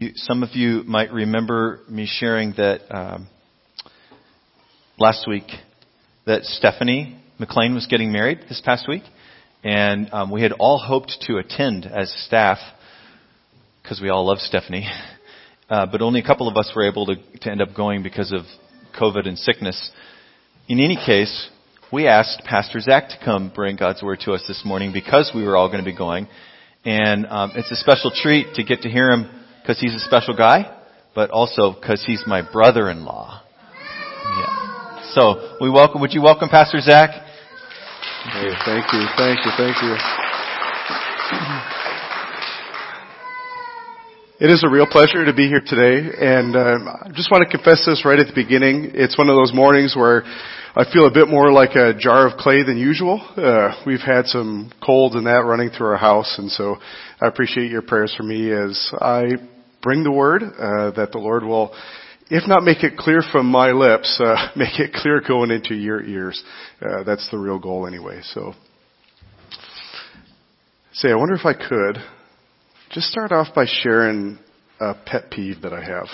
You- Some of you might remember me sharing that um, last week that Stephanie McLean was getting married this past week, and um, we had all hoped to attend as staff because we all love Stephanie, uh, but only a couple of us were able to, to end up going because of COVID and sickness. In any case, we asked Pastor Zach to come bring God's word to us this morning because we were all going to be going, and um, it's a special treat to get to hear him because he's a special guy, but also because he's my brother-in-law. Yeah. So we welcome. Would you welcome Pastor Zach? Hey, thank you, thank you, thank you. It is a real pleasure to be here today, and um, I just want to confess this right at the beginning. It's one of those mornings where I feel a bit more like a jar of clay than usual. Uh, we've had some cold and that running through our house, and so I appreciate your prayers for me as I bring the word uh, that the Lord will, if not make it clear from my lips, uh, make it clear going into your ears. Uh, that's the real goal anyway. So, say, I wonder if I could just start off by sharing a pet peeve that I have.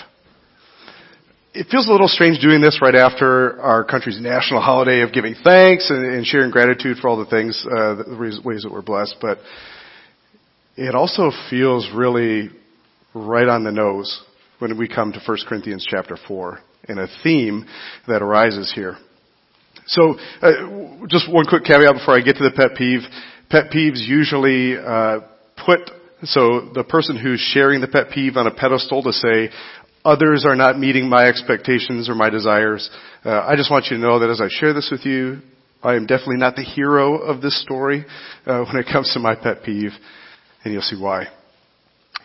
It feels a little strange doing this right after our country's national holiday of giving thanks and, and sharing gratitude for all the things, uh, the ways that we're blessed, but it also feels really right on the nose when we come to 1 Corinthians chapter 4 and a theme that arises here. So, uh, just one quick caveat before I get to the pet peeve. Pet peeves usually uh, put so the person who's sharing the pet peeve on a pedestal to say, others are not meeting my expectations or my desires. Uh, I just want you to know that as I share this with you, I am definitely not the hero of this story uh, when it comes to my pet peeve, and you'll see why.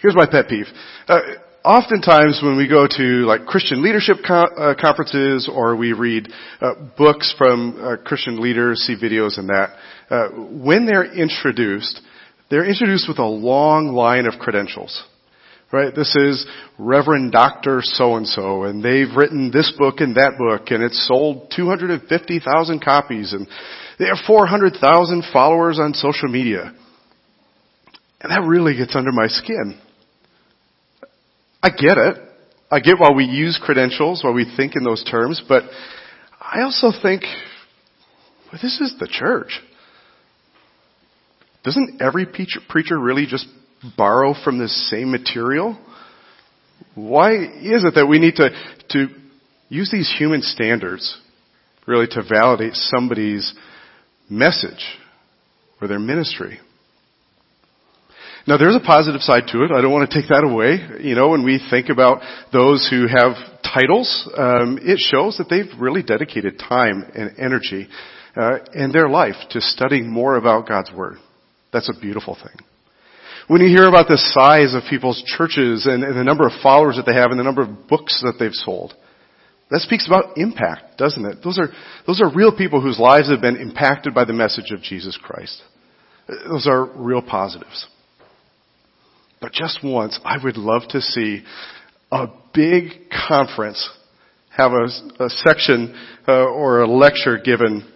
Here's my pet peeve. Uh, oftentimes when we go to like Christian leadership co- uh, conferences or we read uh, books from uh, Christian leaders, see videos and that, uh, when they're introduced, they're introduced with a long line of credentials. Right? This is Reverend Dr. So and so, and they've written this book and that book, and it's sold 250,000 copies, and they have 400,000 followers on social media. And that really gets under my skin. I get it. I get why we use credentials, why we think in those terms, but I also think, well, this is the church. Doesn't every preacher, really just borrow from the same material? Why is it that we need to, to use these human standards really to validate somebody's message or their ministry? Now there's a positive side to it. I don't want to take that away. You know, when we think about those who have titles, um, it shows that they've really dedicated time and energy uh, in their life to studying more about God's Word. That's a beautiful thing. When you hear about the size of people's churches and, and the number of followers that they have and the number of books that they've sold, that speaks about impact, doesn't it? Those are, those are real people whose lives have been impacted by the message of Jesus Christ. Those are real positives. But just once, I would love to see a big conference have a, a section uh, or a lecture given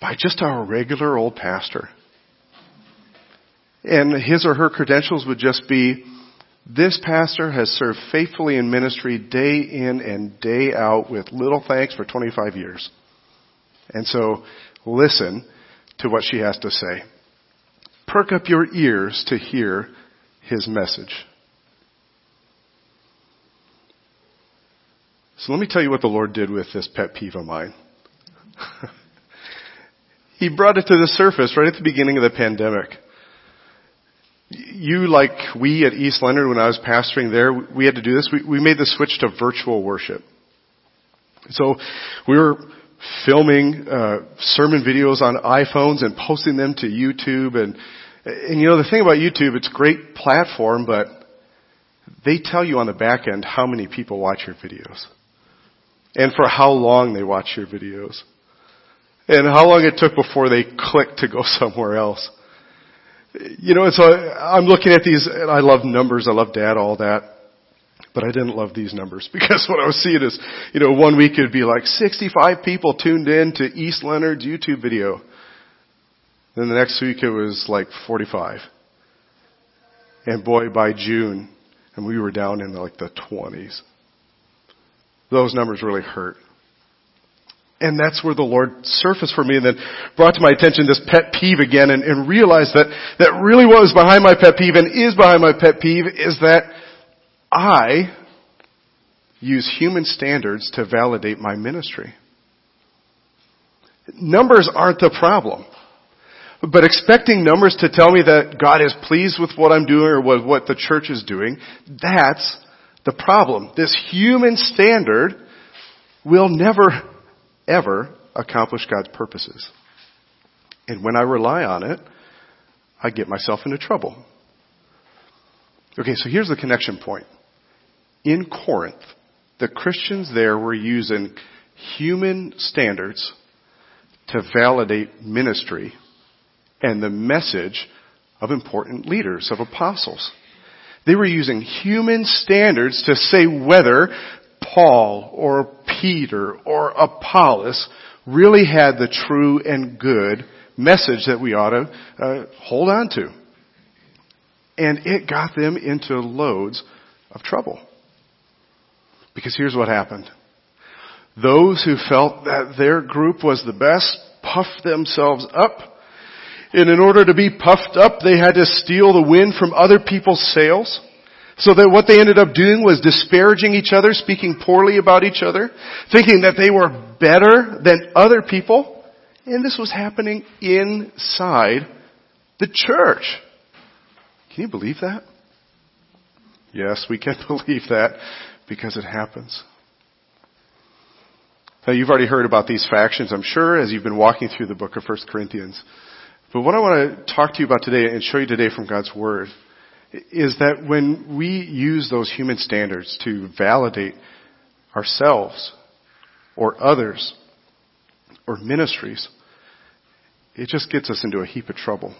by just a regular old pastor. And his or her credentials would just be, this pastor has served faithfully in ministry day in and day out with little thanks for 25 years. And so listen to what she has to say. Perk up your ears to hear his message. So let me tell you what the Lord did with this pet peeve of mine. he brought it to the surface right at the beginning of the pandemic. You, like we at East Leonard, when I was pastoring there, we had to do this. We, we made the switch to virtual worship. So we were filming uh, sermon videos on iPhones and posting them to YouTube and and you know, the thing about YouTube, it's a great platform, but they tell you on the back end how many people watch your videos. And for how long they watch your videos. And how long it took before they clicked to go somewhere else. You know, and so I'm looking at these, and I love numbers, I love data, all that. But I didn't love these numbers because what I was seeing is, you know, one week it'd be like 65 people tuned in to East Leonard's YouTube video. Then the next week it was like 45. And boy, by June, and we were down in like the 20s. Those numbers really hurt. And that's where the Lord surfaced for me and then brought to my attention this pet peeve again and, and realized that, that really what was behind my pet peeve and is behind my pet peeve is that I use human standards to validate my ministry. Numbers aren't the problem. But expecting numbers to tell me that God is pleased with what I'm doing or what, what the church is doing, that's the problem. This human standard will never, ever accomplish God's purposes. And when I rely on it, I get myself into trouble. Okay, so here's the connection point. In Corinth, the Christians there were using human standards to validate ministry and the message of important leaders, of apostles. They were using human standards to say whether Paul or Peter or Apollos really had the true and good message that we ought to uh, hold on to. And it got them into loads of trouble. Because here's what happened. Those who felt that their group was the best puffed themselves up. And in order to be puffed up, they had to steal the wind from other people's sails. So that what they ended up doing was disparaging each other, speaking poorly about each other, thinking that they were better than other people. And this was happening inside the church. Can you believe that? Yes, we can believe that because it happens. Now you've already heard about these factions, I'm sure, as you've been walking through the book of 1 Corinthians. But what I want to talk to you about today and show you today from God's Word is that when we use those human standards to validate ourselves or others or ministries, it just gets us into a heap of trouble.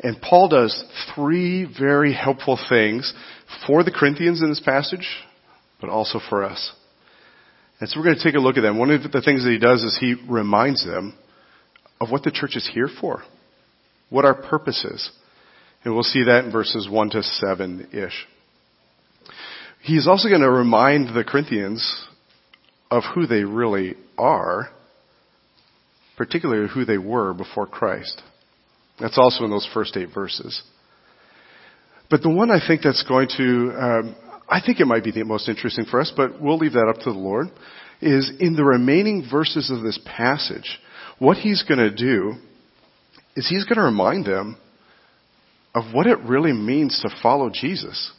And Paul does three very helpful things for the Corinthians in this passage, but also for us. And so we're going to take a look at them. One of the things that he does is he reminds them of what the church is here for, what our purpose is. And we'll see that in verses 1 to 7-ish. He's also going to remind the Corinthians of who they really are, particularly who they were before Christ. That's also in those first eight verses. But the one I think that's going to, um, I think it might be the most interesting for us, but we'll leave that up to the Lord, is in the remaining verses of this passage, what he's going to do is he's going to remind them of what it really means to follow Jesus.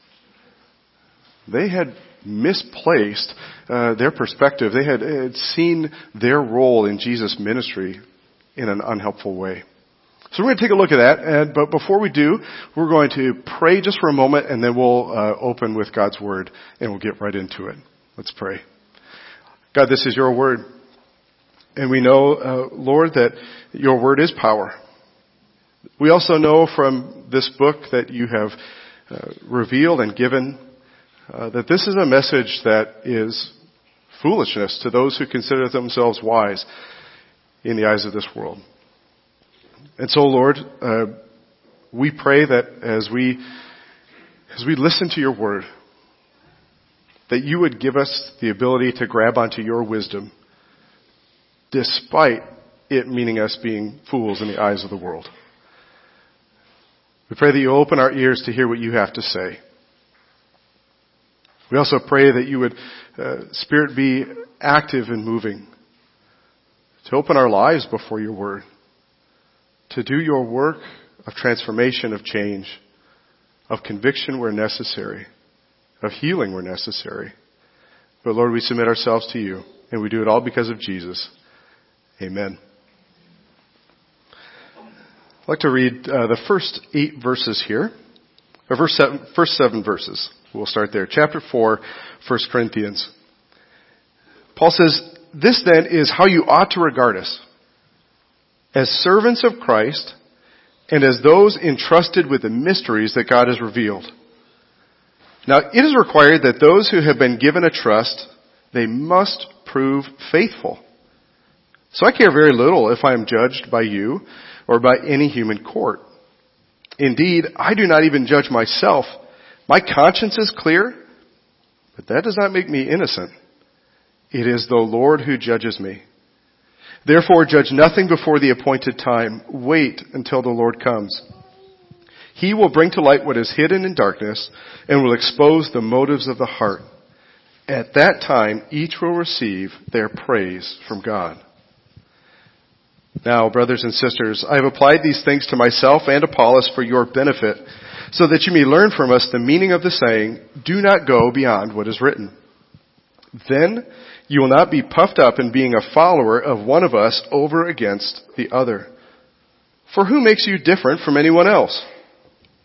They had misplaced uh, their perspective. They had, had seen their role in Jesus' ministry in an unhelpful way. So we're going to take a look at that, and, but before we do, we're going to pray just for a moment, and then we'll uh, open with God's Word, and we'll get right into it. Let's pray. God, this is your Word, and we know, uh, Lord, that your Word is power. We also know from this book that you have uh, revealed and given uh, that this is a message that is foolishness to those who consider themselves wise in the eyes of this world. And so, Lord, uh, we pray that as we as we listen to your word, that you would give us the ability to grab onto your wisdom, despite it meaning us being fools in the eyes of the world. We pray that you open our ears to hear what you have to say. We also pray that you would, uh, Spirit, be active and moving, to open our lives before your word to do your work of transformation, of change, of conviction where necessary, of healing where necessary. But Lord, we submit ourselves to you, and we do it all because of Jesus. Amen. I'd like to read uh, the first eight verses here, or verse seven, first seven verses. We'll start there. Chapter 4, 1 Corinthians. Paul says, This then is how you ought to regard us as servants of Christ and as those entrusted with the mysteries that God has revealed. Now, it is required that those who have been given a trust, they must prove faithful. So I care very little if I am judged by you or by any human court. Indeed, I do not even judge myself, My conscience is clear, but that does not make me innocent. It is the Lord who judges me. Therefore judge nothing before the appointed time. Wait until the Lord comes. He will bring to light what is hidden in darkness and will expose the motives of the heart. At that time, each will receive their praise from God. Now, brothers and sisters, I have applied these things to myself and Apollos for your benefit, so that you may learn from us the meaning of the saying, do not go beyond what is written. Then you will not be puffed up in being a follower of one of us over against the other. For who makes you different from anyone else?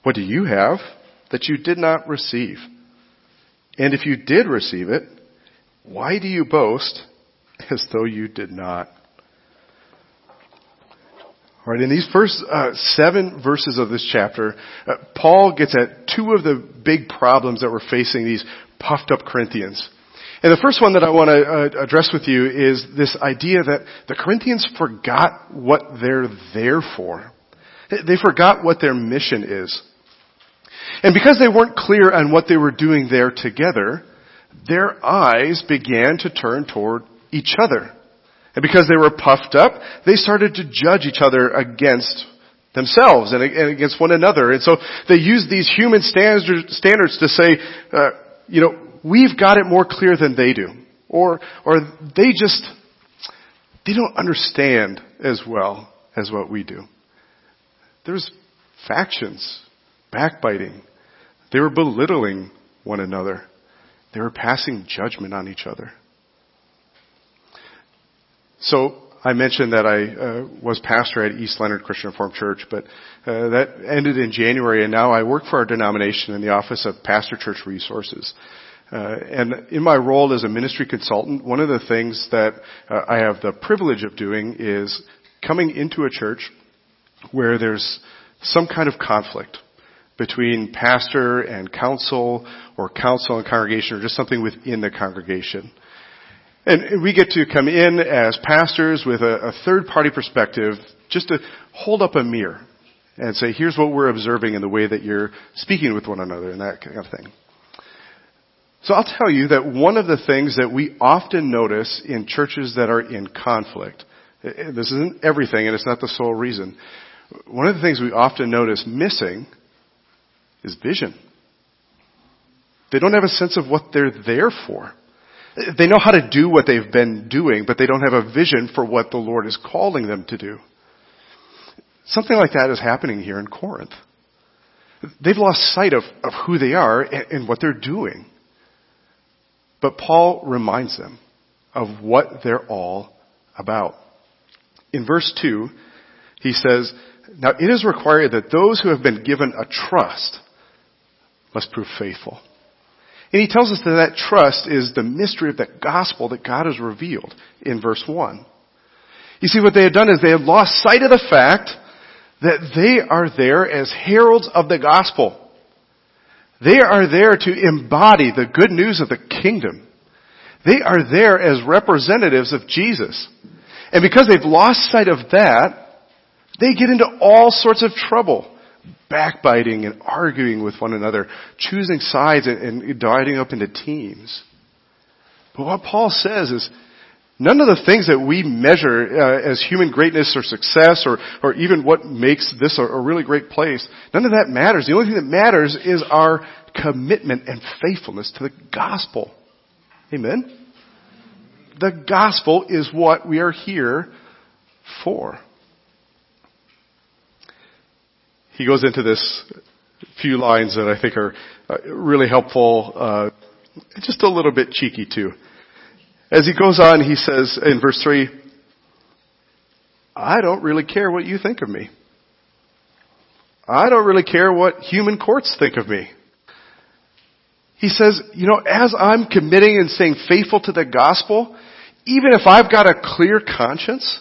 What do you have that you did not receive? And if you did receive it, why do you boast as though you did not? Right, in these first uh, seven verses of this chapter, uh, Paul gets at two of the big problems that were facing these puffed up Corinthians. And the first one that I want to uh, address with you is this idea that the Corinthians forgot what they're there for. They forgot what their mission is. And because they weren't clear on what they were doing there together, their eyes began to turn toward each other. And because they were puffed up, they started to judge each other against themselves and against one another. And so they used these human standards to say, uh, you know, we've got it more clear than they do. Or, or they just, they don't understand as well as what we do. There's factions, backbiting. They were belittling one another. They were passing judgment on each other. So I mentioned that I uh, was pastor at East Leonard Christian Reformed Church, but uh, that ended in January, and now I work for our denomination in the Office of Pastor Church Resources. Uh, and in my role as a ministry consultant, one of the things that uh, I have the privilege of doing is coming into a church where there's some kind of conflict between pastor and council or council and congregation or just something within the congregation. And we get to come in as pastors with a, a third party perspective just to hold up a mirror and say, here's what we're observing in the way that you're speaking with one another and that kind of thing. So I'll tell you that one of the things that we often notice in churches that are in conflict, eh, eh, this isn't everything and it's not the sole reason. One of the things we often notice missing is vision. They don't have a sense of what they're there for. They know how to do what they've been doing, but they don't have a vision for what the Lord is calling them to do. Something like that is happening here in Corinth. They've lost sight of, of who they are and, and what they're doing. But Paul reminds them of what they're all about. In verse 2, he says, Now it is required that those who have been given a trust must prove faithful. And he tells us that that trust is the mystery of the gospel that God has revealed in verse 1. You see, what they had done is they had lost sight of the fact that they are there as heralds of the gospel. They are there to embody the good news of the kingdom. They are there as representatives of Jesus. And because they've lost sight of that, they get into all sorts of trouble backbiting and arguing with one another, choosing sides and, and dividing up into teams. But what Paul says is, none of the things that we measure uh, as human greatness or success or, or even what makes this a, a really great place, none of that matters. The only thing that matters is our commitment and faithfulness to the gospel. Amen? The gospel is what we are here for. He goes into this few lines that I think are uh, really helpful, uh, just a little bit cheeky too. As he goes on, he says in verse 3, I don't really care what you think of me. I don't really care what human courts think of me. He says, you know, as I'm committing and staying faithful to the gospel, even if I've got a clear conscience,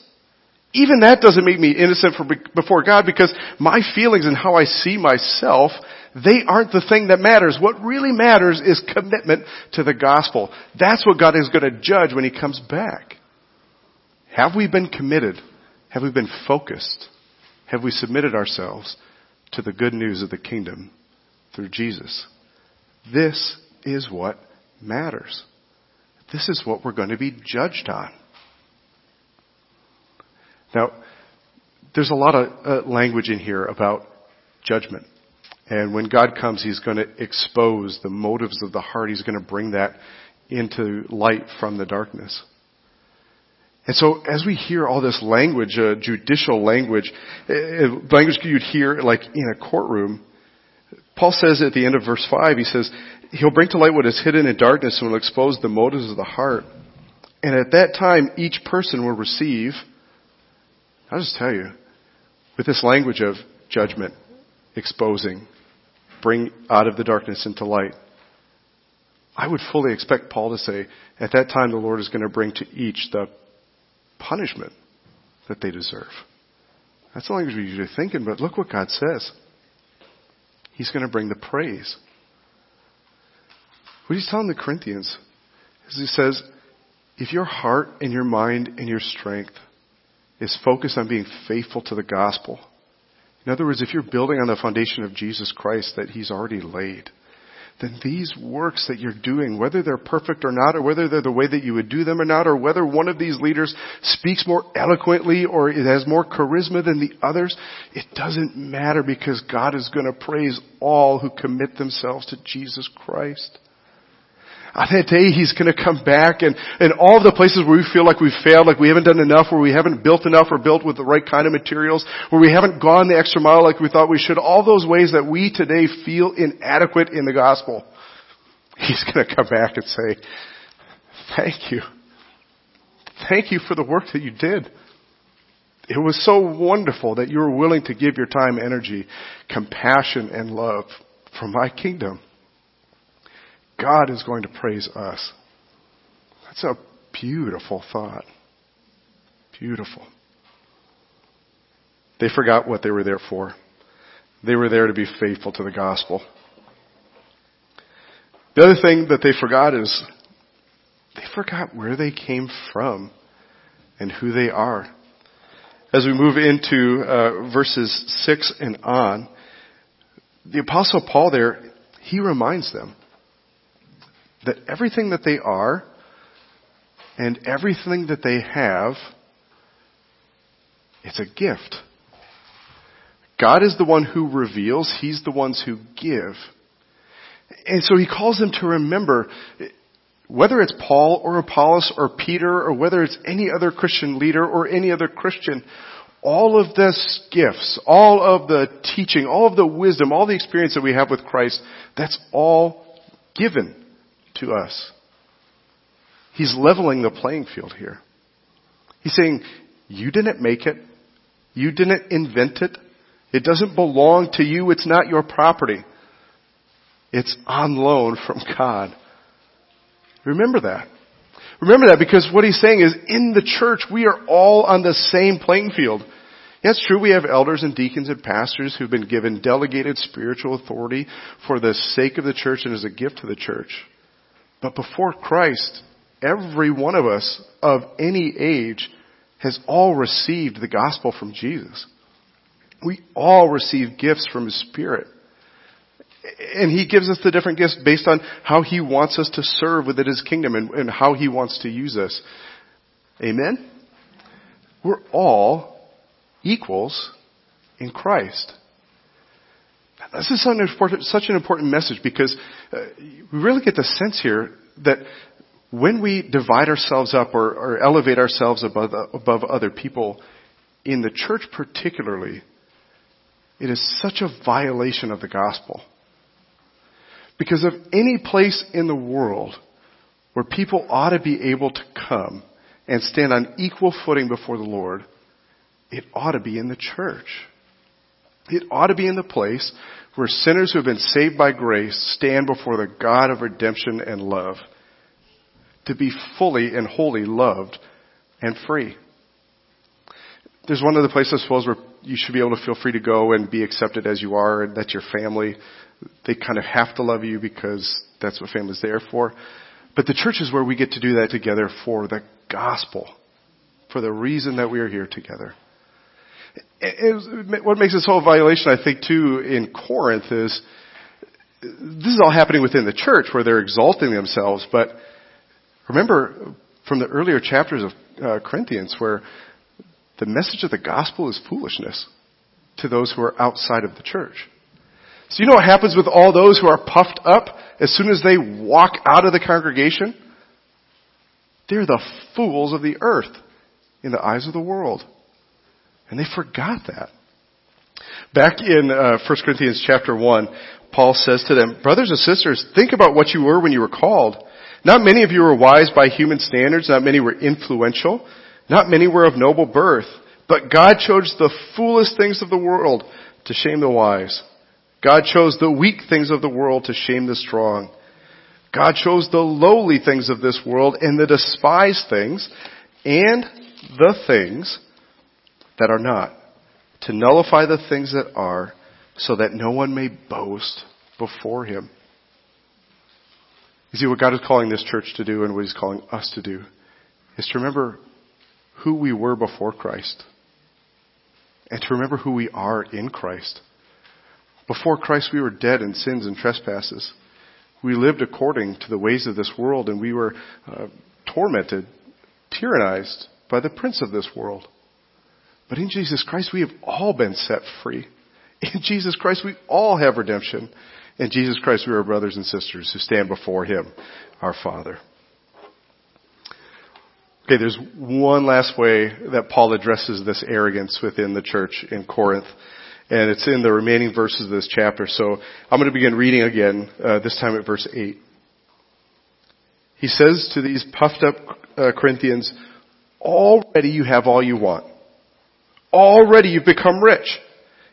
even that doesn't make me innocent for, before God because my feelings and how I see myself, they aren't the thing that matters. What really matters is commitment to the gospel. That's what God is going to judge when He comes back. Have we been committed? Have we been focused? Have we submitted ourselves to the good news of the kingdom through Jesus? This is what matters. This is what we're going to be judged on. Now, there's a lot of uh, language in here about judgment. And when God comes, He's going to expose the motives of the heart. He's going to bring that into light from the darkness. And so as we hear all this language, uh, judicial language, uh, language you'd hear like in a courtroom, Paul says at the end of verse 5, he says, He'll bring to light what is hidden in darkness and will expose the motives of the heart. And at that time, each person will receive, I'll just tell you, with this language of judgment, exposing, bring out of the darkness into light. I would fully expect Paul to say, at that time the Lord is going to bring to each the punishment that they deserve. That's the language we're usually thinking, but look what God says. He's going to bring the praise. What he's telling the Corinthians is he says, if your heart and your mind and your strength is focused on being faithful to the gospel, in other words, if you're building on the foundation of Jesus Christ that he's already laid, then these works that you're doing, whether they're perfect or not, or whether they're the way that you would do them or not, or whether one of these leaders speaks more eloquently or it has more charisma than the others, it doesn't matter because God is going to praise all who commit themselves to Jesus Christ. On that day, He's going to come back and, and all the places where we feel like we've failed, like we haven't done enough, where we haven't built enough or built with the right kind of materials, where we haven't gone the extra mile like we thought we should, all those ways that we today feel inadequate in the gospel, He's going to come back and say, thank you. Thank you for the work that you did. It was so wonderful that you were willing to give your time, energy, compassion, and love for my kingdom. God is going to praise us. That's a beautiful thought. Beautiful. They forgot what they were there for. They were there to be faithful to the gospel. The other thing that they forgot is they forgot where they came from and who they are. As we move into uh, verses 6 and on, the Apostle Paul there, he reminds them that everything that they are and everything that they have, it's a gift. God is the one who reveals. He's the ones who give. And so he calls them to remember, whether it's Paul or Apollos or Peter or whether it's any other Christian leader or any other Christian, all of the gifts, all of the teaching, all of the wisdom, all the experience that we have with Christ, that's all given to us. He's leveling the playing field here. He's saying, you didn't make it. You didn't invent it. It doesn't belong to you. It's not your property. It's on loan from God. Remember that. Remember that because what he's saying is in the church we are all on the same playing field. It's true we have elders and deacons and pastors who've been given delegated spiritual authority for the sake of the church and as a gift to the church. But before Christ, every one of us of any age has all received the gospel from Jesus. We all receive gifts from His Spirit. And He gives us the different gifts based on how He wants us to serve within His kingdom and, and how He wants to use us. Amen? We're all equals in Christ. This is such an important, such an important message because uh, we really get the sense here that when we divide ourselves up or, or elevate ourselves above, above other people, in the church particularly, it is such a violation of the gospel. Because of any place in the world where people ought to be able to come and stand on equal footing before the Lord, it ought to be in the church. It ought to be in the place where sinners who have been saved by grace stand before the God of redemption and love to be fully and wholly loved and free. There's one other place, I suppose, where you should be able to feel free to go and be accepted as you are, and that's your family. They kind of have to love you because that's what family's there for. But the church is where we get to do that together for the gospel, for the reason that we are here together. It, what makes this whole violation, I think, too, in Corinth is this is all happening within the church where they're exalting themselves, but remember from the earlier chapters of uh, Corinthians where the message of the gospel is foolishness to those who are outside of the church. So you know what happens with all those who are puffed up as soon as they walk out of the congregation? They're the fools of the earth in the eyes of the world. And they forgot that. Back in uh, 1 Corinthians chapter 1, Paul says to them, Brothers and sisters, think about what you were when you were called. Not many of you were wise by human standards, not many were influential, not many were of noble birth, but God chose the foolish things of the world to shame the wise. God chose the weak things of the world to shame the strong. God chose the lowly things of this world and the despised things and the things that are not to nullify the things that are so that no one may boast before him. You see, what God is calling this church to do and what He's calling us to do is to remember who we were before Christ and to remember who we are in Christ. Before Christ, we were dead in sins and trespasses. We lived according to the ways of this world and we were uh, tormented, tyrannized by the prince of this world. But in Jesus Christ, we have all been set free. In Jesus Christ, we all have redemption. In Jesus Christ, we are brothers and sisters who stand before Him, our Father. Okay, there's one last way that Paul addresses this arrogance within the church in Corinth, and it's in the remaining verses of this chapter. So I'm going to begin reading again, uh, this time at verse 8. He says to these puffed up uh, Corinthians, already you have all you want. Already you've become rich.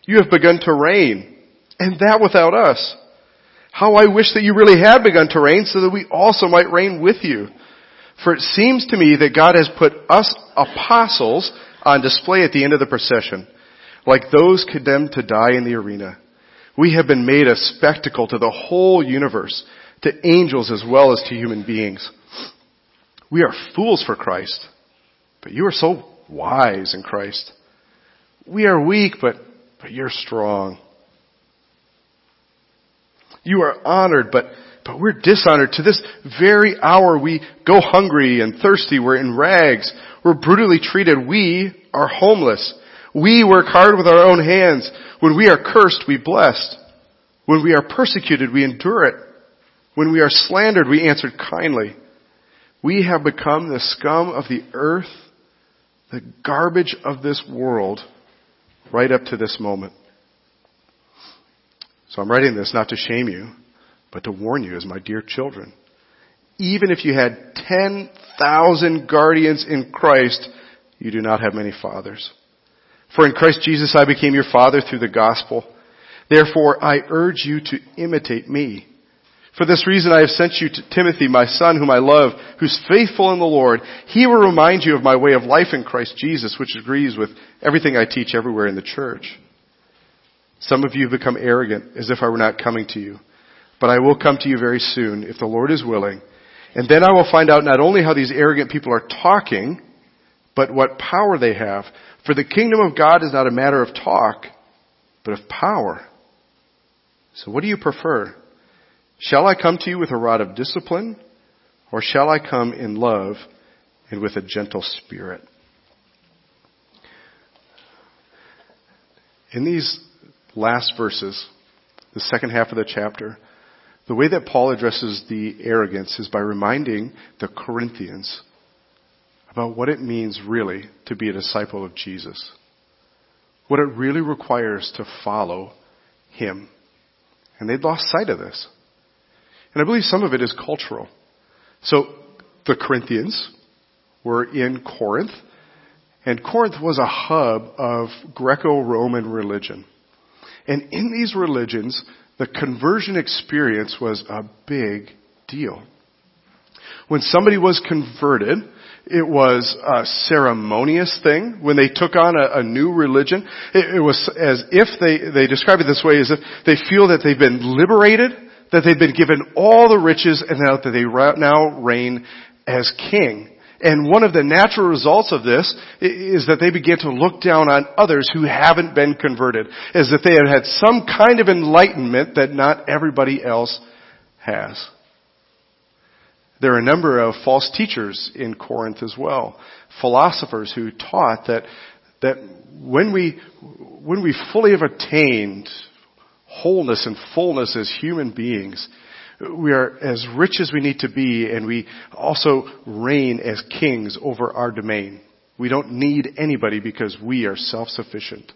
You have begun to reign, and that without us. How I wish that you really had begun to reign so that we also might reign with you. For it seems to me that God has put us apostles on display at the end of the procession, like those condemned to die in the arena. We have been made a spectacle to the whole universe, to angels as well as to human beings. We are fools for Christ, but you are so wise in Christ. We are weak, but, but you're strong. You are honored, but, but we're dishonored. To this very hour we go hungry and thirsty. We're in rags. We're brutally treated. We are homeless. We work hard with our own hands. When we are cursed, we blessed. When we are persecuted, we endure it. When we are slandered, we answered kindly. We have become the scum of the earth, the garbage of this world, right up to this moment. So I'm writing this not to shame you, but to warn you as my dear children. Even if you had 10,000 guardians in Christ, you do not have many fathers. For in Christ Jesus I became your father through the gospel. Therefore I urge you to imitate me. For this reason I have sent you to Timothy, my son, whom I love, who's faithful in the Lord. He will remind you of my way of life in Christ Jesus, which agrees with everything I teach everywhere in the church. Some of you have become arrogant, as if I were not coming to you. But I will come to you very soon, if the Lord is willing. And then I will find out not only how these arrogant people are talking, but what power they have. For the kingdom of God is not a matter of talk, but of power. So what do you prefer? Shall I come to you with a rod of discipline, or shall I come in love and with a gentle spirit? In these last verses, the second half of the chapter, the way that Paul addresses the arrogance is by reminding the Corinthians about what it means really to be a disciple of Jesus. What it really requires to follow Him. And they'd lost sight of this. And I believe some of it is cultural. So the Corinthians were in Corinth, and Corinth was a hub of Greco-Roman religion. And in these religions, the conversion experience was a big deal. When somebody was converted, it was a ceremonious thing. When they took on a, a new religion, it, it, was as if they, they describe it this way, as if they feel that they've been liberated, that they've been given all the riches, and that they now reign as king. And one of the natural results of this is that they begin to look down on others who haven't been converted, as if they have had some kind of enlightenment that not everybody else has. There are a number of false teachers in Corinth as well, philosophers who taught that that when we when we fully have attained wholeness and fullness as human beings, we are as rich as we need to be and we also reign as kings over our domain. We don't need anybody because we are self-sufficient.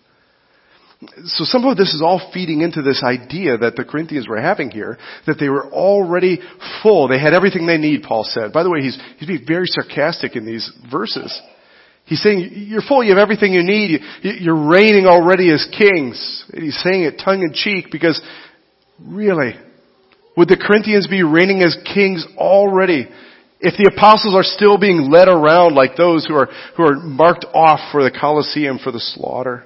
So some of this is all feeding into this idea that the Corinthians were having here, that they were already full. They had everything they need, Paul said. By the way, he's, he's being very sarcastic in these verses. He's saying, you're full, you have everything you need, you're reigning already as kings. And he's saying it tongue in cheek because really, would the Corinthians be reigning as kings already if the apostles are still being led around like those who are, who are marked off for the Colosseum for the slaughter?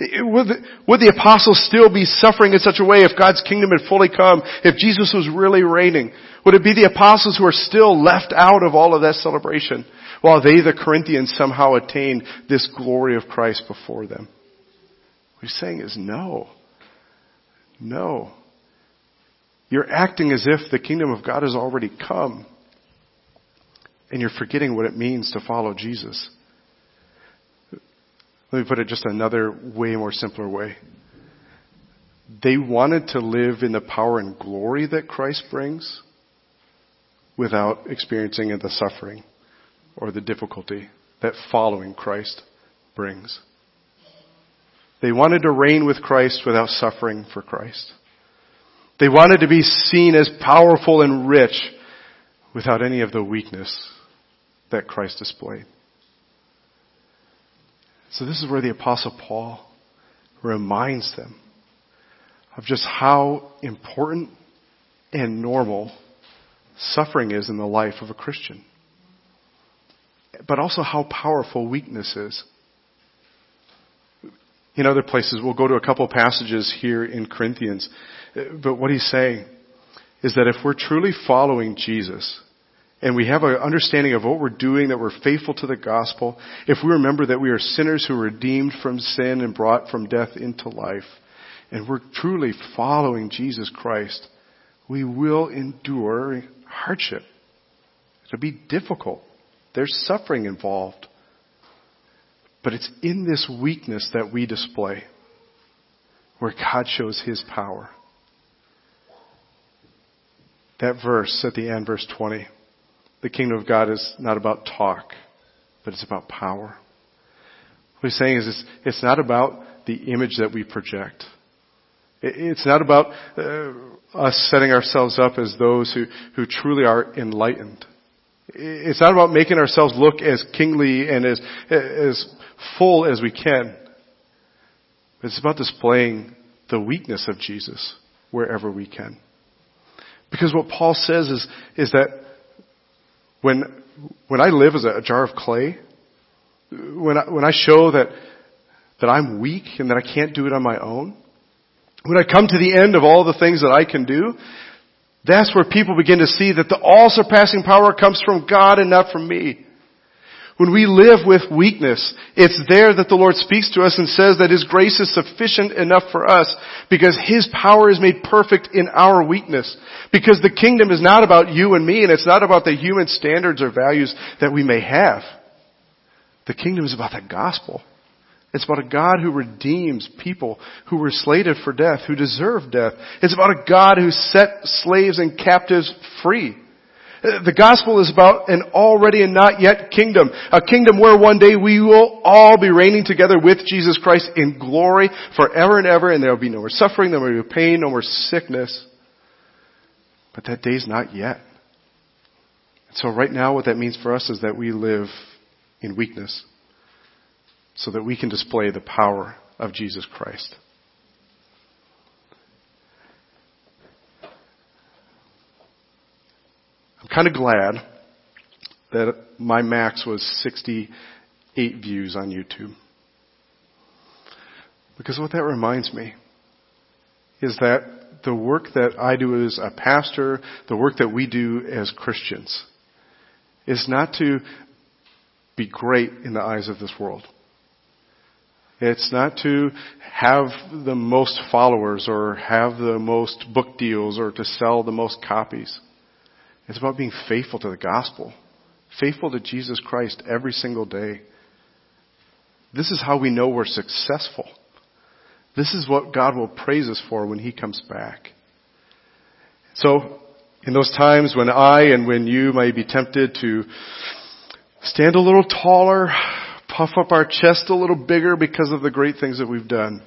Would the, would the apostles still be suffering in such a way if God's kingdom had fully come, if Jesus was really reigning? Would it be the apostles who are still left out of all of that celebration? While they, the Corinthians, somehow attained this glory of Christ before them. What he's saying is no. No. You're acting as if the kingdom of God has already come. And you're forgetting what it means to follow Jesus. Let me put it just another way more simpler way. They wanted to live in the power and glory that Christ brings without experiencing the suffering or the difficulty that following Christ brings. They wanted to reign with Christ without suffering for Christ. They wanted to be seen as powerful and rich without any of the weakness that Christ displayed. So this is where the apostle Paul reminds them of just how important and normal suffering is in the life of a Christian but also how powerful weakness is. In other places, we'll go to a couple passages here in Corinthians, but what he's saying is that if we're truly following Jesus, and we have an understanding of what we're doing, that we're faithful to the gospel, if we remember that we are sinners who are redeemed from sin and brought from death into life, and we're truly following Jesus Christ, we will endure hardship. It'll be difficult. There's suffering involved. But it's in this weakness that we display where God shows His power. That verse at the end, verse 20, the kingdom of God is not about talk, but it's about power. What he's saying is it's, it's not about the image that we project. It's not about uh, us setting ourselves up as those who, who truly are enlightened. It's not about making ourselves look as kingly and as, as full as we can. It's about displaying the weakness of Jesus wherever we can. Because what Paul says is, is that when, when I live as a, jar of clay, when I, when I show that, that I'm weak and that I can't do it on my own, when I come to the end of all the things that I can do, that's where people begin to see that the all surpassing power comes from God and not from me. When we live with weakness, it's there that the Lord speaks to us and says that His grace is sufficient enough for us because His power is made perfect in our weakness. Because the kingdom is not about you and me and it's not about the human standards or values that we may have. The kingdom is about the gospel. It's about a God who redeems people who were slated for death, who deserve death. It's about a God who set slaves and captives free. The gospel is about an already and not yet kingdom. A kingdom where one day we will all be reigning together with Jesus Christ in glory forever and ever and there will be no more suffering, no more pain, no more sickness. But that day's not yet. So right now what that means for us is that we live in weakness so that we can display the power of Jesus Christ. I'm kind of glad that my max was 68 views on YouTube. Because what that reminds me is that the work that I do as a pastor, the work that we do as Christians, is not to be great in the eyes of this world. It's not to have the most followers or have the most book deals or to sell the most copies. It's about being faithful to the gospel, faithful to Jesus Christ every single day. This is how we know we're successful. This is what God will praise us for when He comes back. So, in those times when I and when you may be tempted to stand a little taller, puff up our chest a little bigger because of the great things that we've done,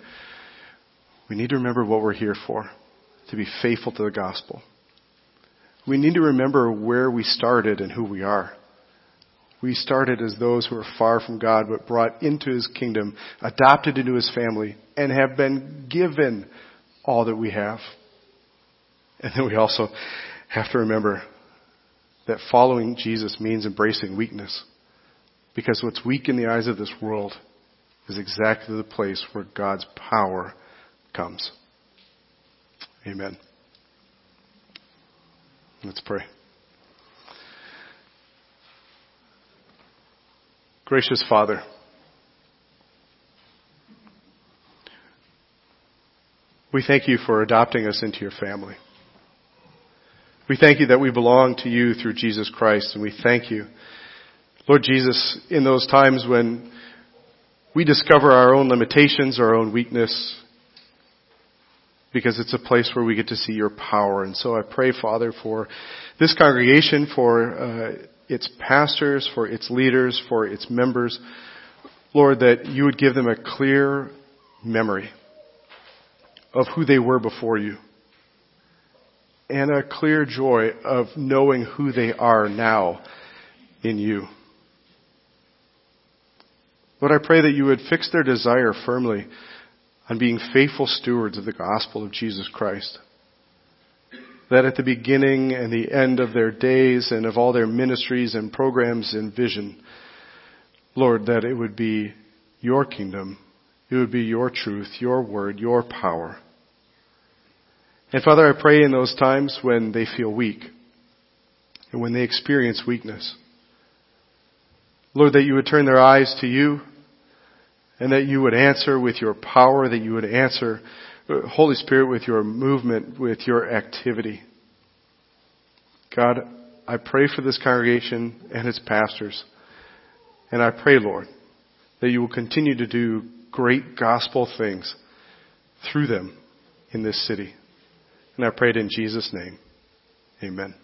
we need to remember what we're here for, to be faithful to the gospel. We need to remember where we started and who we are. We started as those who are far from God, but brought into His kingdom, adopted into His family, and have been given all that we have. And then we also have to remember that following Jesus means embracing weakness. Because what's weak in the eyes of this world is exactly the place where God's power comes. Amen. Let's pray. Gracious Father, we thank you for adopting us into your family. We thank you that we belong to you through Jesus Christ, and we thank you, Lord Jesus, in those times when we discover our own limitations, our own weakness, because it's a place where we get to see your power. And so I pray, Father, for this congregation, for uh, its pastors, for its leaders, for its members, Lord, that you would give them a clear memory of who they were before you and a clear joy of knowing who they are now in you. Lord, I pray that you would fix their desire firmly on being faithful stewards of the gospel of Jesus Christ. That at the beginning and the end of their days and of all their ministries and programs and vision, Lord, that it would be your kingdom, it would be your truth, your word, your power and Father, I pray in those times when they feel weak and when they experience weakness, Lord, that you would turn their eyes to you and that you would answer with your power, that you would answer, uh, Holy Spirit, with your movement, with your activity. God, I pray for this congregation and its pastors. And I pray, Lord, that you will continue to do great gospel things through them in this city. And I prayed in Jesus' name. Amen.